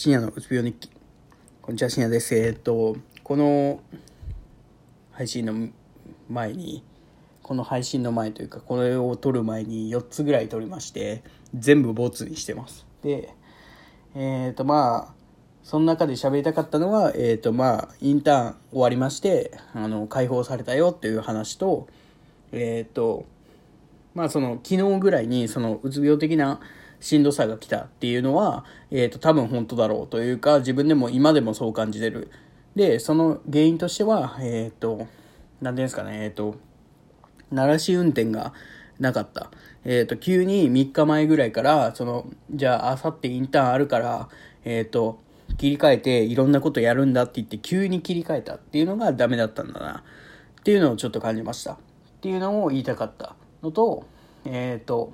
深夜のうつ病日記。こんにちは、深夜です。えーっと、この配信の前に、この配信の前というか、これを撮る前に4つぐらい撮りまして、全部ボツにしてます。で、えーっと、まあ、その中で喋りたかったのは、えーっと、まあ、インターン終わりまして、あの、解放されたよっていう話と、えっと、まあその昨日ぐらいにそのうつ病的なしんどさが来たっていうのは、えっ、と多分本当だろうというか自分でも今でもそう感じてる。で、その原因としては、えっ、と、なんていうんですかね、えっ、と、鳴らし運転がなかった。えっ、と、急に3日前ぐらいから、その、じゃあ、あさってインターンあるから、えっ、と、切り替えていろんなことやるんだって言って急に切り替えたっていうのがダメだったんだなっていうのをちょっと感じましたっていうのを言いたかったのとえっ、と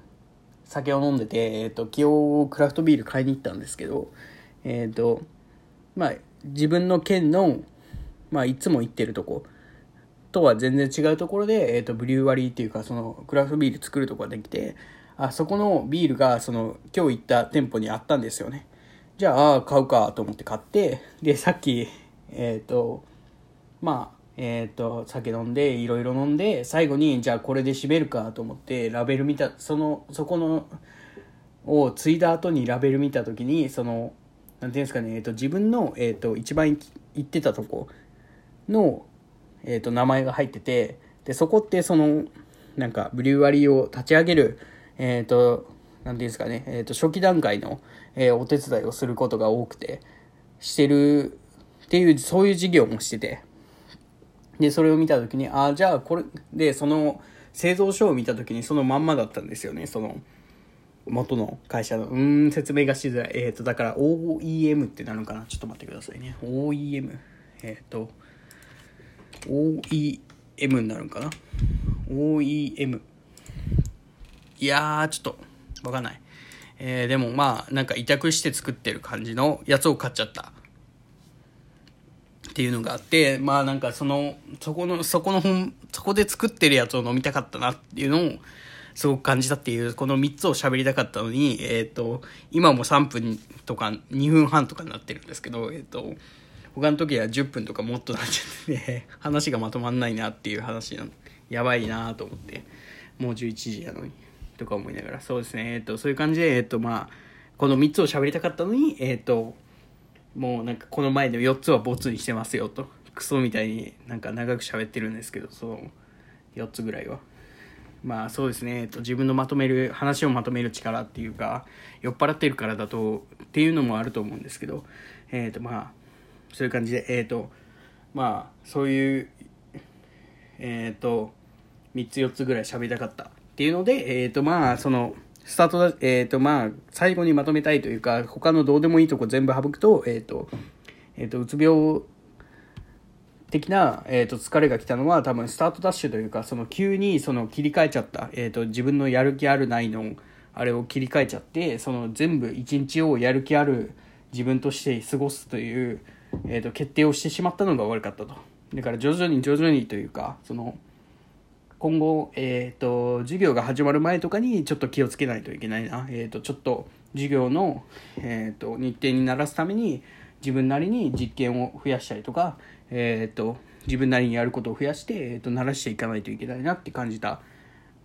酒を飲んでて、えー、と今日クラフトビール買いに行ったんですけどえっ、とまあ自分の県のまあいつも行ってるとことは全然違うところで、えー、とブリューワリーっていうかそのクラフトビール作るとこができてあそこのビールがその今日行った店舗にあったんですよね。じゃあ買うかと思って買ってでさっきえっ、とまあえっ、と酒飲んでいろいろ飲んで最後にじゃあこれで締めるかと思ってラベル見たそのそこのを継いだ後にラベル見た時にそのなんていうんですかね、えー、と自分の、えー、と一番行ってたとこの、えー、と名前が入っててでそこってそのなんかブリュワリーを立ち上げるえっ、となんていうんですかね、えー、と初期段階の、えーお手伝いをすることが多くてしてるっていうそういう事業もしてて。でそれを見た時にああじゃあこれでその製造所を見た時にそのまんまだったんですよねその元の会社の。うん説明がしづらい。えっ、とだから OEM ってなるのかな？ちょっと待ってくださいね。OEM えっ、と OEM になるのかな？OEM いやーちょっとわかんない。えーでもまあなんか委託して作ってる感じのやつを買っちゃった。っていうのがあってまあなんかそのそこのそこの本そこで作ってるやつを飲みたかったなっていうのをすごく感じたっていうこの3つを喋りたかったのにえっ、と今も3分とか2分半とかになってるんですけどえっ、と他の時は10分とかもっとなっちゃってて 話がまとまんないなっていう話なのやばいなと思ってもう11時やのにとか思いながらそうですねえっ、とそういう感じでえっ、とまあこの3つを喋りたかったのにえっ、ともうなんかこの前の4つはボツにしてますよと。クソみたいになんか長く喋ってるんですけど。その4つぐらいは。まあそうですね、えっと、自分のまとめる話をまとめる力っていうか酔っ払ってるからだとっていうのもあると思うんですけど。えっ、とまあそういう感じで。えっ、とまあそういうえっ、と3つ4つぐらい喋りたかったっていうのでえっ、とまあそのスタートだ、えっ、と、まあ、最後にまとめたいというか、他のどうでもいいとこ全部省くと、えっ、と、えっ、と、うつ病的な、えっ、と、疲れが来たのは、多分、スタートダッシュというか、その、急に、その、切り替えちゃった、えっ、と、自分のやる気あるないの、あれを切り替えちゃって、その、全部一日をやる気ある自分として過ごすという、えっ、と、決定をしてしまったのが悪かったと。だから、徐々に徐々にというか、その、今後、えー、と授業が始まる前とかにちょっと気をつけないといけないな、えー、とちょっと授業の、えー、と日程にならすために自分なりに実験を増やしたりとか、えー、と自分なりにやることを増やして、えー、と慣らしていかないといけないなって感じたっ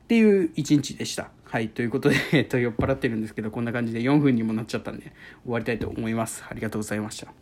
ていう一日でした。はい、ということで、えー、と酔っ払ってるんですけどこんな感じで4分にもなっちゃったんで終わりたいと思います。ありがとうございました。